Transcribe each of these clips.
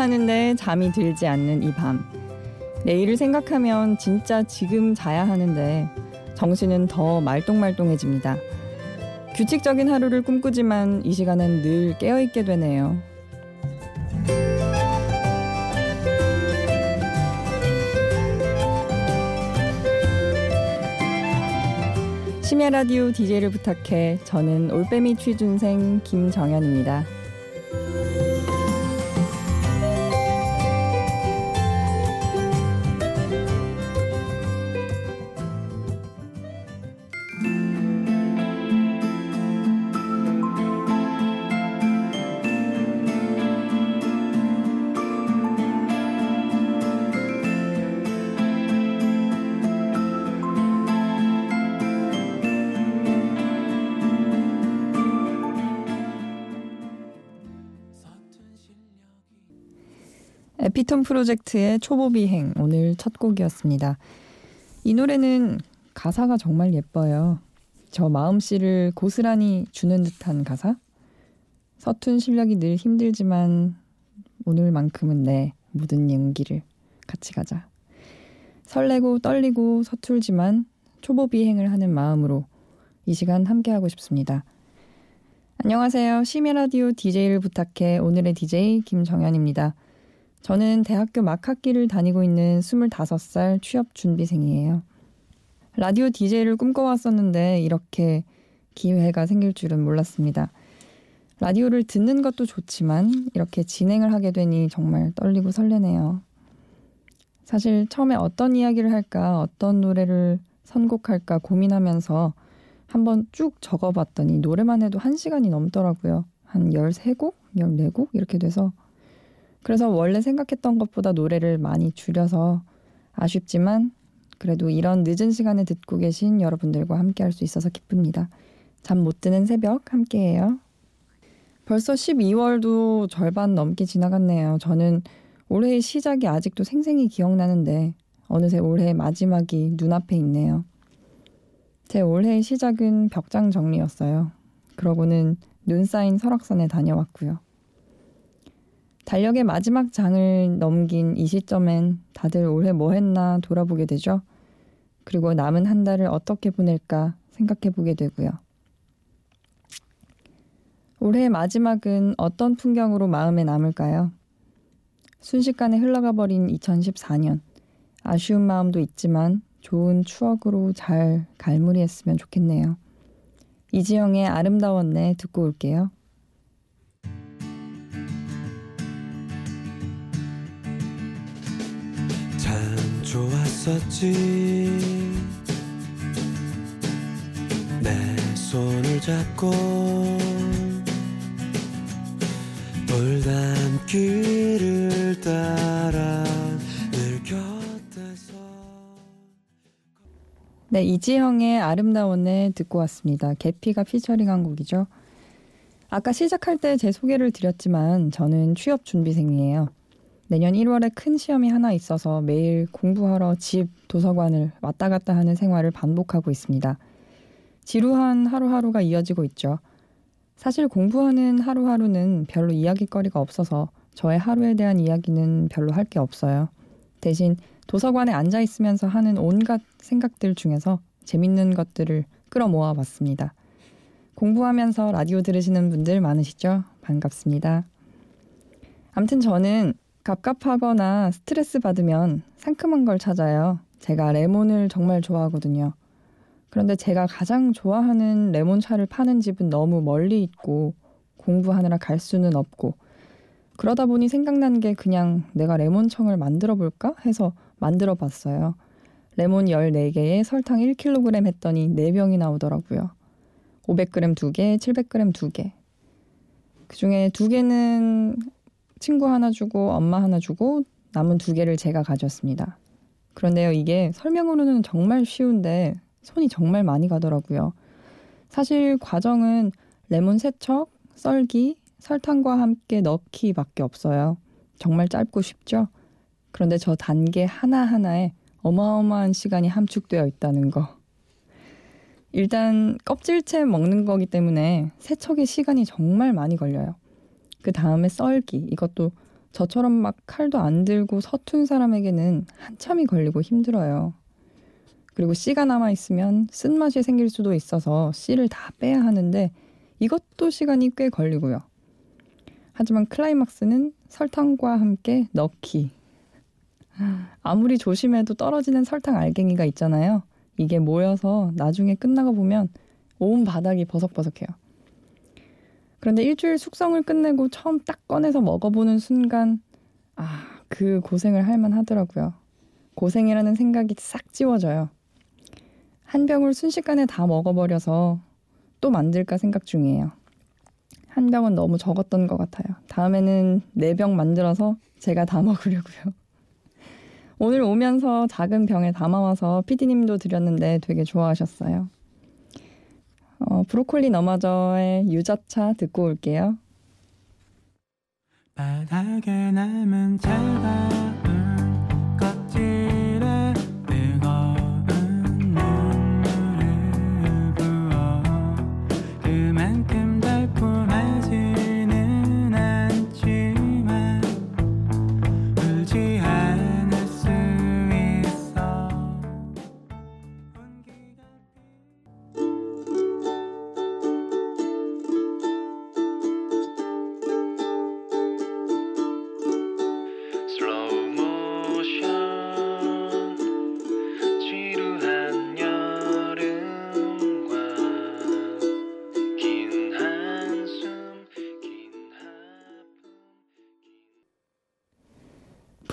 하는데 잠이 들지 않는 이 밤. 내일을 생각하면 진짜 지금 자야 하는데 정신은 더 말똥말똥해집니다. 규칙적인 하루를 꿈꾸지만 이 시간은 늘 깨어있게 되네요. 심야 라디오 DJ를 부탁해 저는 올빼미 취준생 김정현입니다. 에피톤 프로젝트의 초보 비행 오늘 첫 곡이었습니다. 이 노래는 가사가 정말 예뻐요. 저 마음씨를 고스란히 주는 듯한 가사? 서툰 실력이 늘 힘들지만 오늘만큼은 내 모든 용기를 같이 가자. 설레고 떨리고 서툴지만 초보 비행을 하는 마음으로 이 시간 함께하고 싶습니다. 안녕하세요. 심야라디오 DJ를 부탁해 오늘의 DJ 김정현입니다. 저는 대학교 막학기를 다니고 있는 25살 취업 준비생이에요. 라디오 DJ를 꿈꿔왔었는데 이렇게 기회가 생길 줄은 몰랐습니다. 라디오를 듣는 것도 좋지만 이렇게 진행을 하게 되니 정말 떨리고 설레네요. 사실 처음에 어떤 이야기를 할까, 어떤 노래를 선곡할까 고민하면서 한번 쭉 적어봤더니 노래만 해도 1시간이 넘더라고요. 한 13곡? 14곡? 이렇게 돼서 그래서 원래 생각했던 것보다 노래를 많이 줄여서 아쉽지만 그래도 이런 늦은 시간에 듣고 계신 여러분들과 함께 할 수 있어서 기쁩니다. 잠 못 드는 새벽 함께해요. 벌써 12월도 절반 넘게 지나갔네요. 저는 올해의 시작이 아직도 생생히 기억나는데 어느새 올해 마지막이 눈앞에 있네요. 제 올해의 시작은 벽장 정리였어요. 그러고는 눈 쌓인 설악산에 다녀왔고요. 달력의 마지막 장을 넘긴 이 시점엔 다들 올해 뭐 했나 돌아보게 되죠. 그리고 남은 한 달을 어떻게 보낼까 생각해 보게 되고요. 올해의 마지막은 어떤 풍경으로 마음에 남을까요? 순식간에 흘러가 버린 2014년. 아쉬운 마음도 있지만 좋은 추억으로 잘 갈무리했으면 좋겠네요. 이지영의 아름다웠네 듣고 올게요. 좋았었지. 내 손을 잡고 돌담길을 따라 네 이지형의 아름다운 애 듣고 왔습니다. 개피가 피처링한 곡이죠. 아까 시작할 때 제 소개를 드렸지만 저는 취업 준비생이에요 내년 1월에 큰 시험이 하나 있어서 매일 공부하러 집, 도서관을 왔다 갔다 하는 생활을 반복하고 있습니다. 지루한 하루하루가 이어지고 있죠. 사실 공부하는 하루하루는 별로 이야기거리가 없어서 저의 하루에 대한 이야기는 별로 할 게 없어요. 대신 도서관에 앉아 있으면서 하는 온갖 생각들 중에서 재밌는 것들을 끌어모아 봤습니다. 공부하면서 라디오 들으시는 분들 많으시죠? 반갑습니다. 암튼 저는 갑갑하거나 스트레스 받으면 상큼한 걸 찾아요. 제가 레몬을 정말 좋아하거든요. 그런데 제가 가장 좋아하는 레몬차를 파는 집은 너무 멀리 있고 공부하느라 갈 수는 없고 그러다 보니 생각난 게 그냥 내가 레몬청을 만들어 볼까 해서 만들어 봤어요. 레몬 14개에 설탕 1kg 했더니 4병이 나오더라고요. 500g 2개, 700g 2개. 그 중에 2개는 친구 하나 주고 엄마 하나 주고 남은 두 개를 제가 가졌습니다. 그런데요, 이게 설명으로는 정말 쉬운데 손이 정말 많이 가더라고요. 사실 과정은 레몬 세척, 썰기, 설탕과 함께 넣기밖에 없어요. 정말 짧고 쉽죠? 그런데 저 단계 하나하나에 어마어마한 시간이 함축되어 있다는 거. 일단 껍질째 먹는 거기 때문에 세척의 시간이 정말 많이 걸려요. 그 다음에 썰기 이것도 저처럼 막 칼도 안 들고 서툰 사람에게는 한참이 걸리고 힘들어요. 그리고 씨가 남아 있으면 쓴맛이 생길 수도 있어서 씨를 다 빼야 하는데 이것도 시간이 꽤 걸리고요. 하지만 클라이막스는 설탕과 함께 넣기. 아무리 조심해도 떨어지는 설탕 알갱이가 있잖아요. 이게 모여서 나중에 끝나고 보면 온 바닥이 버석버석해요. 그런데 일주일 숙성을 끝내고 처음 딱 꺼내서 먹어보는 순간, 아, 그 고생을 할만 하더라고요. 고생이라는 생각이 싹 지워져요. 한 병을 순식간에 다 먹어버려서 또 만들까 생각 중이에요. 한 병은 너무 적었던 것 같아요. 다음에는 네 병 만들어서 제가 다 먹으려고요. 오늘 오면서 작은 병에 담아와서 피디님도 드렸는데 되게 좋아하셨어요. 어, 브로콜리 너마저의 유자차 듣고 올게요. 바닥에 남은 차가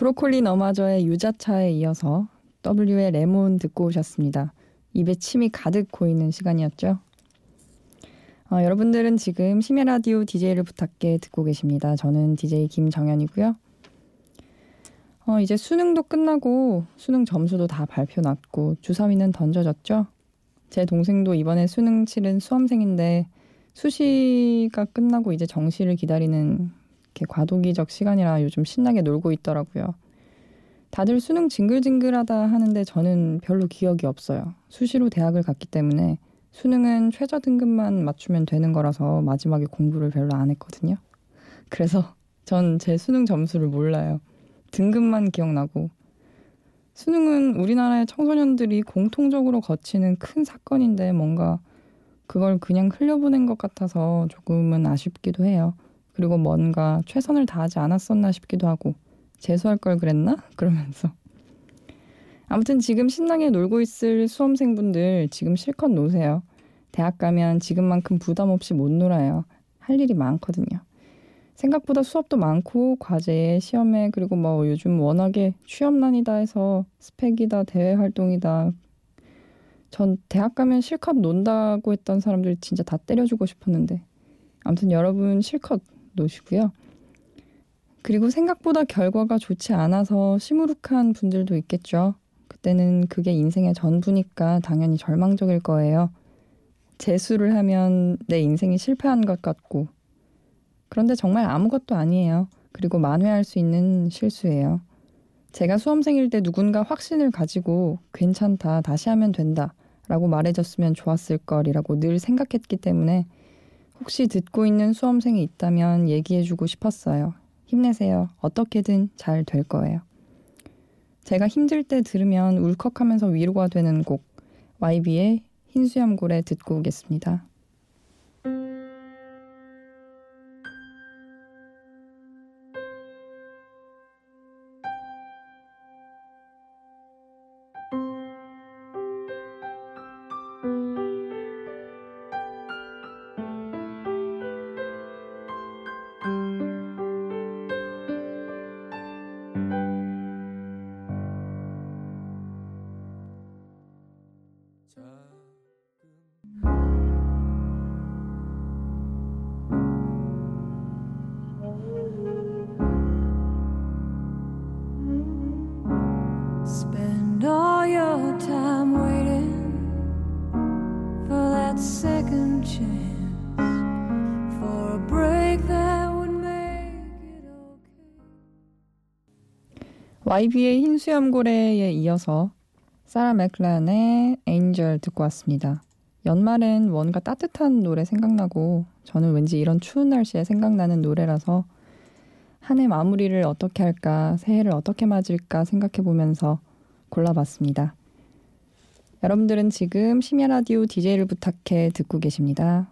브로콜리 너마저의 유자차에 이어서 W의 레몬 듣고 오셨습니다. 입에 침이 가득 고이는 시간이었죠. 어, 여러분들은 지금 심야 라디오 DJ를 부탁해 듣고 계십니다. 저는 DJ 김정현이고요. 어, 이제 수능도 끝나고 수능 점수도 다 발표 났고 주사위는 던져졌죠. 제 동생도 이번에 수능 치른 수험생인데 수시가 끝나고 이제 정시를 기다리는 이렇게 과도기적 시간이라 요즘 신나게 놀고 있더라고요. 다들 수능 징글징글하다 하는데 저는 별로 기억이 없어요. 수시로 대학을 갔기 때문에 수능은 최저 등급만 맞추면 되는 거라서 마지막에 공부를 별로 안 했거든요. 그래서 전 제 수능 점수를 몰라요. 등급만 기억나고. 수능은 우리나라의 청소년들이 공통적으로 거치는 큰 사건인데 뭔가 그걸 그냥 흘려보낸 것 같아서 조금은 아쉽기도 해요. 그리고 뭔가 최선을 다하지 않았었나 싶기도 하고 재수할 걸 그랬나? 그러면서 아무튼 지금 신나게 놀고 있을 수험생분들 지금 실컷 노세요. 대학 가면 지금만큼 부담 없이 못 놀아요. 할 일이 많거든요. 생각보다 수업도 많고 과제에 시험에 그리고 뭐 요즘 워낙에 취업난이다 해서 스펙이다 대외 활동이다 전 대학 가면 실컷 논다고 했던 사람들 진짜 다 때려주고 싶었는데 아무튼 여러분 실컷 놓으시고요. 그리고 생각보다 결과가 좋지 않아서 시무룩한 분들도 있겠죠. 그때는 그게 인생의 전부니까 당연히 절망적일 거예요. 재수를 하면 내 인생이 실패한 것 같고. 그런데 정말 아무것도 아니에요. 그리고 만회할 수 있는 실수예요. 제가 수험생일 때 누군가 확신을 가지고 괜찮다, 다시 하면 된다 라고 말해줬으면 좋았을 걸이라고 늘 생각했기 때문에 혹시 듣고 있는 수험생이 있다면 얘기해주고 싶었어요. 힘내세요. 어떻게든 잘 될 거예요. 제가 힘들 때 들으면 울컥하면서 위로가 되는 곡 YB의 흰수염고래 듣고 오겠습니다. YB의 흰 수염고래에 이어서 사라 맥란의 엔젤 듣고 왔습니다. 연말엔 뭔가 따뜻한 노래 생각나고 저는 왠지 이런 추운 날씨에 생각나는 노래라서 한 해 마무리를 어떻게 할까, 새해를 어떻게 맞을까 생각해 보면서 골라봤습니다. 여러분들은 지금 심야 라디오 DJ를 부탁해 듣고 계십니다.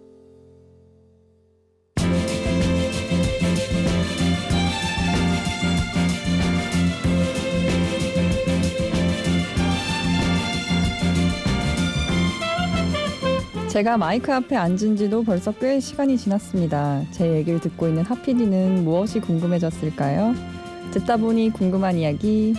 제가 마이크 앞에 앉은 지도 벌써 꽤 시간이 지났습니다. 제 얘기를 듣고 있는 하피디는 무엇이 궁금해졌을까요? 듣다 보니 궁금한 이야기.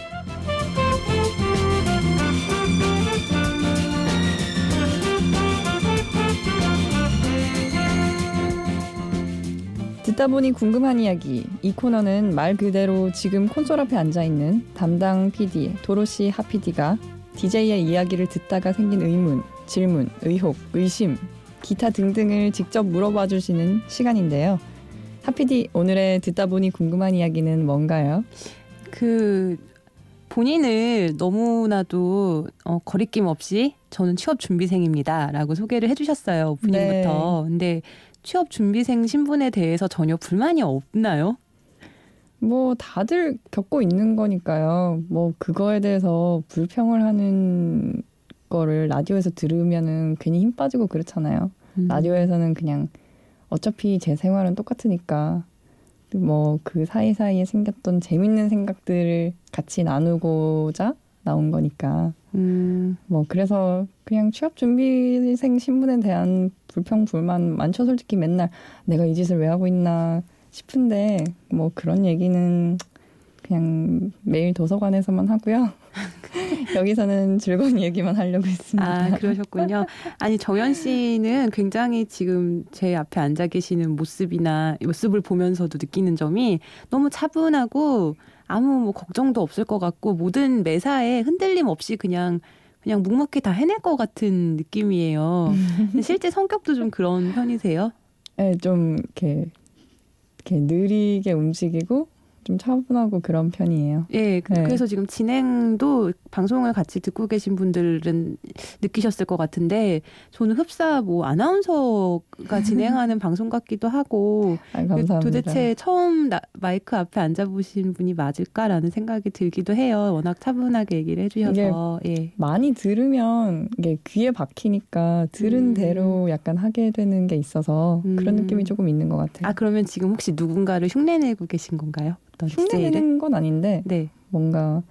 듣다 보니 궁금한 이야기. 이 코너는 말 그대로 지금 콘솔 앞에 앉아 있는 담당 PD 도로시 하피디가 DJ의 이야기를 듣다가 생긴 의문, 질문, 의혹, 의심, 기타 등등을 직접 물어봐 주시는 시간인데요. 하피디 오늘의 듣다 보니 궁금한 이야기는 뭔가요? 그 본인을 너무나도 어, 거리낌 없이 저는 취업 준비생입니다라고 소개를 해주셨어요 오프닝부터. 네. 근데 취업 준비생 신분에 대해서 전혀 불만이 없나요? 뭐 다들 겪고 있는 거니까요. 뭐 그거에 대해서 불평을 하는 거를 라디오에서 들으면은 괜히 힘 빠지고 그렇잖아요. 음. 라디오에서는 그냥 어차피 제 생활은 똑같으니까 뭐 그 사이사이에 생겼던 재밌는 생각들을 같이 나누고자 나온 거니까. 음. 뭐 그래서 그냥 취업 준비생 신분에 대한 불평 불만 많죠 솔직히 맨날 내가 이 짓을 왜 하고 있나 싶은데 뭐 그런 얘기는 그냥 매일 도서관에서만 하고요. 여기서는 즐거운 얘기만 하려고 했습니다. 아, 그러셨군요. 아니, 정현 씨는 굉장히 지금 제 앞에 앉아 계시는 모습이나 모습을 보면서도 느끼는 점이 너무 차분하고 아무 뭐 걱정도 없을 것 같고 모든 매사에 흔들림 없이 그냥 그냥 묵묵히 다 해낼 것 같은 느낌이에요. 실제 성격도 좀 그런 편이세요? 네, 좀 이렇게 이렇게 느리게 움직이고 좀 차분하고 그런 편이에요. 예, 그, 네. 그래서 지금 진행도 방송을 같이 듣고 계신 분들은 느끼셨을 것 같은데 저는 흡사 뭐 아나운서가 진행하는 방송 같기도 하고 아, 감사합니다. 도대체 처음 나, 마이크 앞에 앉아 보신 분이 맞을까라는 생각이 들기도 해요. 워낙 차분하게 얘기를 해주셔서 예. 많이 들으면 이게 귀에 박히니까 들은 음. 대로 약간 하게 되는 게 있어서 음. 그런 느낌이 조금 있는 것 같아요. 아 그러면 지금 혹시 누군가를 흉내내고 계신 건가요? 어떤 흉내내는 건 아닌데 네. 뭔가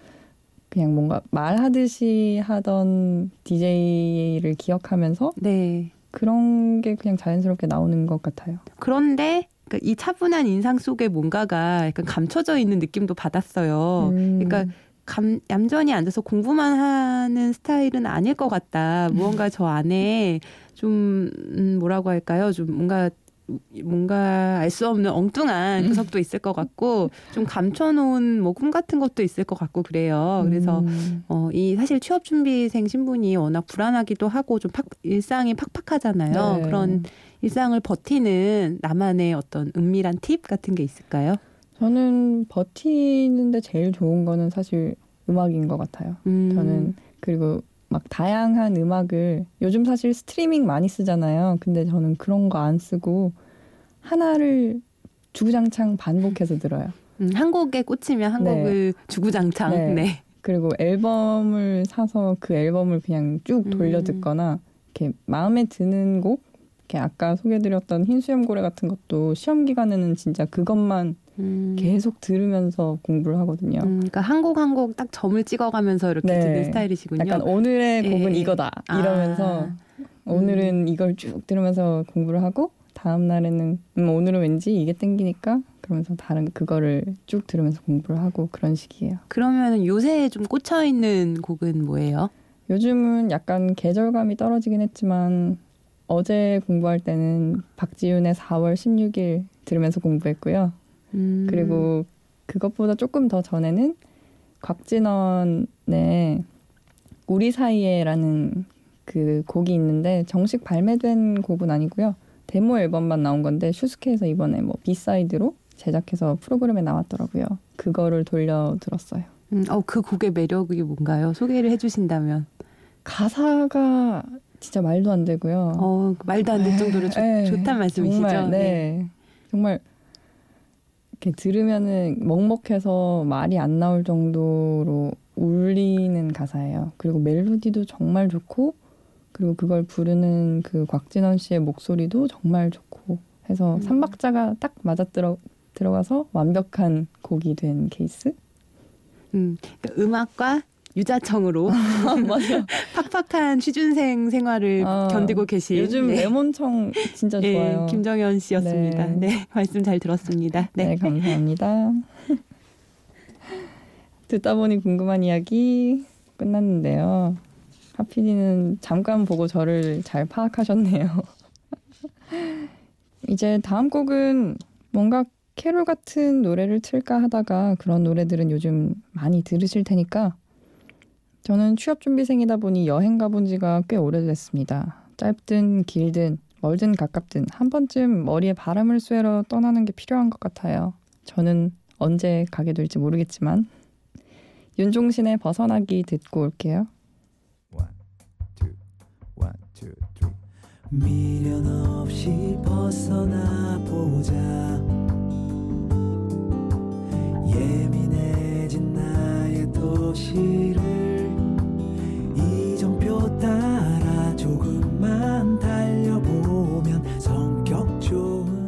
그냥 뭔가 말하듯이 하던 DJ를 기억하면서 네. 그런 게 그냥 자연스럽게 나오는 것 같아요. 그런데 그러니까 이 차분한 인상 속에 뭔가가 약간 감춰져 있는 느낌도 받았어요. 음. 그러니까 감, 얌전히 앉아서 공부만 하는 스타일은 아닐 것 같다. 무언가 저 안에 좀, 음, 뭐라고 할까요? 좀 뭔가 뭔가 알 수 없는 엉뚱한 음. 구석도 있을 것 같고 좀 감춰놓은 뭐 꿈 같은 것도 있을 것 같고 그래요. 그래서 음. 어, 이 사실 취업 준비생 신분이 워낙 불안하기도 하고 좀 팍, 일상이 팍팍하잖아요. 네. 그런 일상을 버티는 나만의 어떤 은밀한 팁 같은 게 있을까요? 저는 버티는데 제일 좋은 거는 사실 음악인 것 같아요. 음. 저는 그리고 막 다양한 음악을 요즘 사실 스트리밍 많이 쓰잖아요. 근데 저는 그런 거 안 쓰고 하나를 주구장창 반복해서 들어요. 음, 한 곡에 꽂히면 한 네. 곡을 주구장창. 네. 네. 그리고 앨범을 사서 그 앨범을 그냥 쭉 돌려 음. 듣거나 이렇게 마음에 드는 곡, 이렇게 아까 소개드렸던 흰 수염고래 같은 것도 시험 기간에는 진짜 그것만 음. 계속 들으면서 공부를 하거든요. 음, 그러니까 한 곡 한 곡 딱 점을 찍어가면서 이렇게 네. 듣는 스타일이시군요. 약간 오늘의 곡은 예. 이거다 이러면서 아. 오늘은 음. 이걸 쭉 들으면서 공부를 하고 다음 날에는 음, 오늘은 왠지 이게 땡기니까 그러면서 다른 그거를 쭉 들으면서 공부를 하고 그런 식이에요. 그러면 요새 좀 꽂혀 있는 곡은 뭐예요? 요즘은 약간 계절감이 떨어지긴 했지만 어제 공부할 때는 박지윤의 4월 16일 들으면서 공부했고요. 음. 그리고 그것보다 조금 더 전에는 곽진원의 우리 사이에라는 그 곡이 있는데 정식 발매된 곡은 아니고요. 데모 앨범만 나온 건데 슈스케에서 이번에 뭐 B-side로 제작해서 프로그램에 나왔더라고요. 그거를 돌려 들었어요. 음, 어, 그 곡의 매력이 뭔가요? 소개를 해주신다면. 가사가 진짜 말도 안 되고요. 어, 말도 안 될 정도로 좋, 네, 좋단 말씀이시죠? 정말, 네. 정말 이렇게 들으면은 먹먹해서 말이 안 나올 정도로 울리는 가사예요. 그리고 멜로디도 정말 좋고 그리고 그걸 부르는 그 곽진원 씨의 목소리도 정말 좋고 해서 음. 삼박자가 딱 맞아 들어 들어가서 완벽한 곡이 된 케이스. 음, 그러니까 음악과 유자청으로 맞아요. 팍팍한 취준생 생활을 어, 견디고 계신 요즘 네. 레몬청 진짜 예, 좋아요. 김정현 씨였습니다. 네. 네. 말씀 잘 들었습니다. 네, 네. 감사합니다. 듣다 보니 궁금한 이야기 끝났는데요. 하피디는 잠깐 보고 저를 잘 파악하셨네요. 이제 다음 곡은 뭔가 캐롤 같은 노래를 틀까 하다가 그런 노래들은 요즘 많이 들으실 테니까 저는 취업 준비생이다 보니 여행 가본 지가 꽤 오래됐습니다. 짧든 길든 멀든 가깝든 한 번쯤 머리에 바람을 쐬러 떠나는 게 필요한 것 같아요. 저는 언제 가게 될지 모르겠지만 윤종신의 벗어나기 듣고 올게요. 미련 없이 벗어나 보자 예민해진 나의 도시를 따라 조금만 달려보면 성격 좋은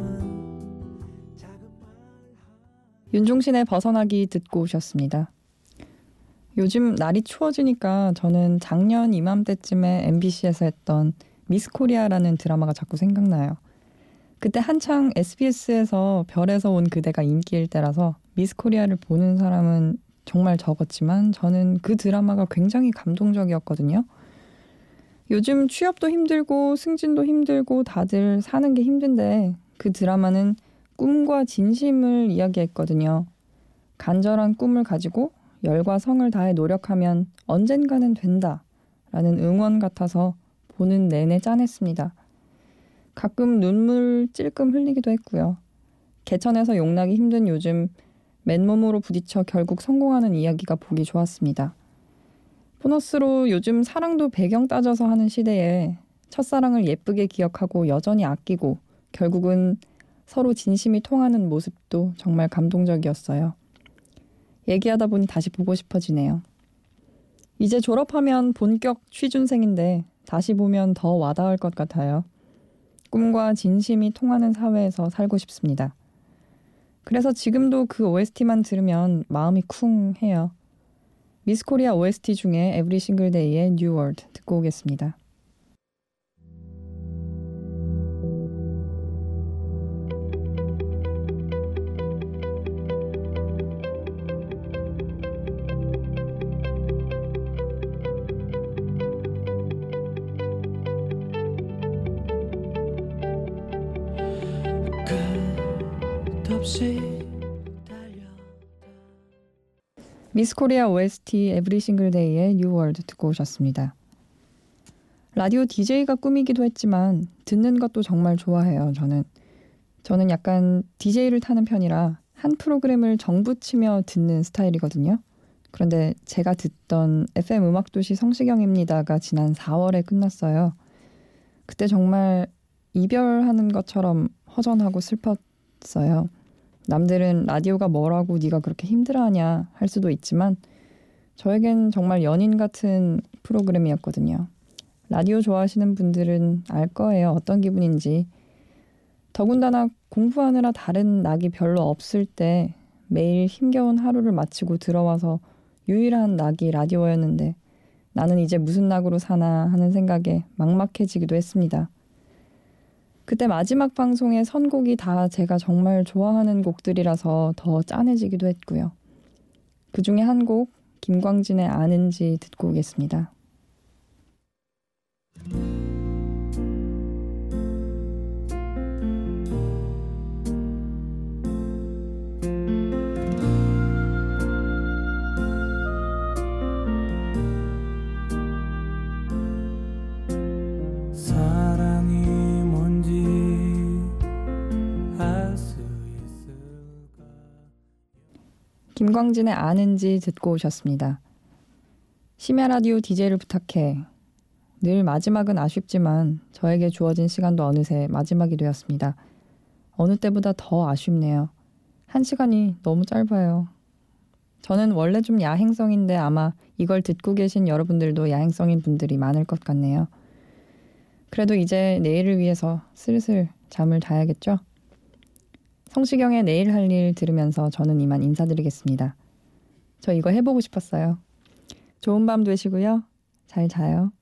윤종신의 벗어나기 듣고 오셨습니다. 요즘 날이 추워지니까 저는 작년 이맘때쯤에 MBC에서 했던 미스 코리아라는 드라마가 자꾸 생각나요. 그때 한창 SBS에서 별에서 온 그대가 인기일 때라서 미스 코리아를 보는 사람은 정말 적었지만 저는 그 드라마가 굉장히 감동적이었거든요. 요즘 취업도 힘들고 승진도 힘들고 다들 사는 게 힘든데 그 드라마는 꿈과 진심을 이야기했거든요. 간절한 꿈을 가지고 열과 성을 다해 노력하면 언젠가는 된다. 라는 응원 같아서 보는 내내 짠했습니다. 가끔 눈물 찔끔 흘리기도 했고요. 개천에서 용나기 힘든 요즘 맨몸으로 부딪혀 결국 성공하는 이야기가 보기 좋았습니다. 보너스로 요즘 사랑도 배경 따져서 하는 시대에 첫사랑을 예쁘게 기억하고 여전히 아끼고 결국은 서로 진심이 통하는 모습도 정말 감동적이었어요. 얘기하다 보니 다시 보고 싶어지네요. 이제 졸업하면 본격 취준생인데 다시 보면 더 와닿을 것 같아요. 꿈과 진심이 통하는 사회에서 살고 싶습니다. 그래서 지금도 그 OST만 들으면 마음이 쿵 해요. 미스코리아 OST 중에 에브리 싱글 데이의 뉴 월드 듣고 오겠습니다. 끝없이 미스코리아 OST Every Single Day의 New World 듣고 오셨습니다. 라디오 DJ가 꿈이기도 했지만 듣는 것도 정말 좋아해요, 저는. 저는 약간 DJ를 타는 편이라 한 프로그램을 정붙이며 듣는 스타일이거든요. 그런데 제가 듣던 FM 음악도시 성시경입니다가 지난 4월에 끝났어요. 그때 정말 이별하는 것처럼 허전하고 슬펐어요. 남들은 라디오가 뭐라고 네가 그렇게 힘들어하냐 할 수도 있지만 저에겐 정말 연인 같은 프로그램이었거든요. 라디오 좋아하시는 분들은 알 거예요. 어떤 기분인지. 더군다나 공부하느라 다른 낙이 별로 없을 때 매일 힘겨운 하루를 마치고 들어와서 유일한 낙이 라디오였는데 나는 이제 무슨 낙으로 사나 하는 생각에 막막해지기도 했습니다. 그때 마지막 방송의 선곡이 다 제가 정말 좋아하는 곡들이라서 더 짠해지기도 했고요. 그 중에 한 곡, 김광진의 아는지 듣고 오겠습니다. 김광진의 아는지 듣고 오셨습니다. 심야 라디오 DJ를 부탁해. 늘 마지막은 아쉽지만 저에게 주어진 시간도 어느새 마지막이 되었습니다. 어느 때보다 더 아쉽네요. 한 시간이 너무 짧아요. 저는 원래 좀 야행성인데 아마 이걸 듣고 계신 여러분들도 야행성인 분들이 많을 것 같네요. 그래도 이제 내일을 위해서 슬슬 잠을 자야겠죠? 성시경의 내일 할 일 들으면서 저는 이만 인사드리겠습니다. 저 이거 해보고 싶었어요. 좋은 밤 되시고요. 잘 자요.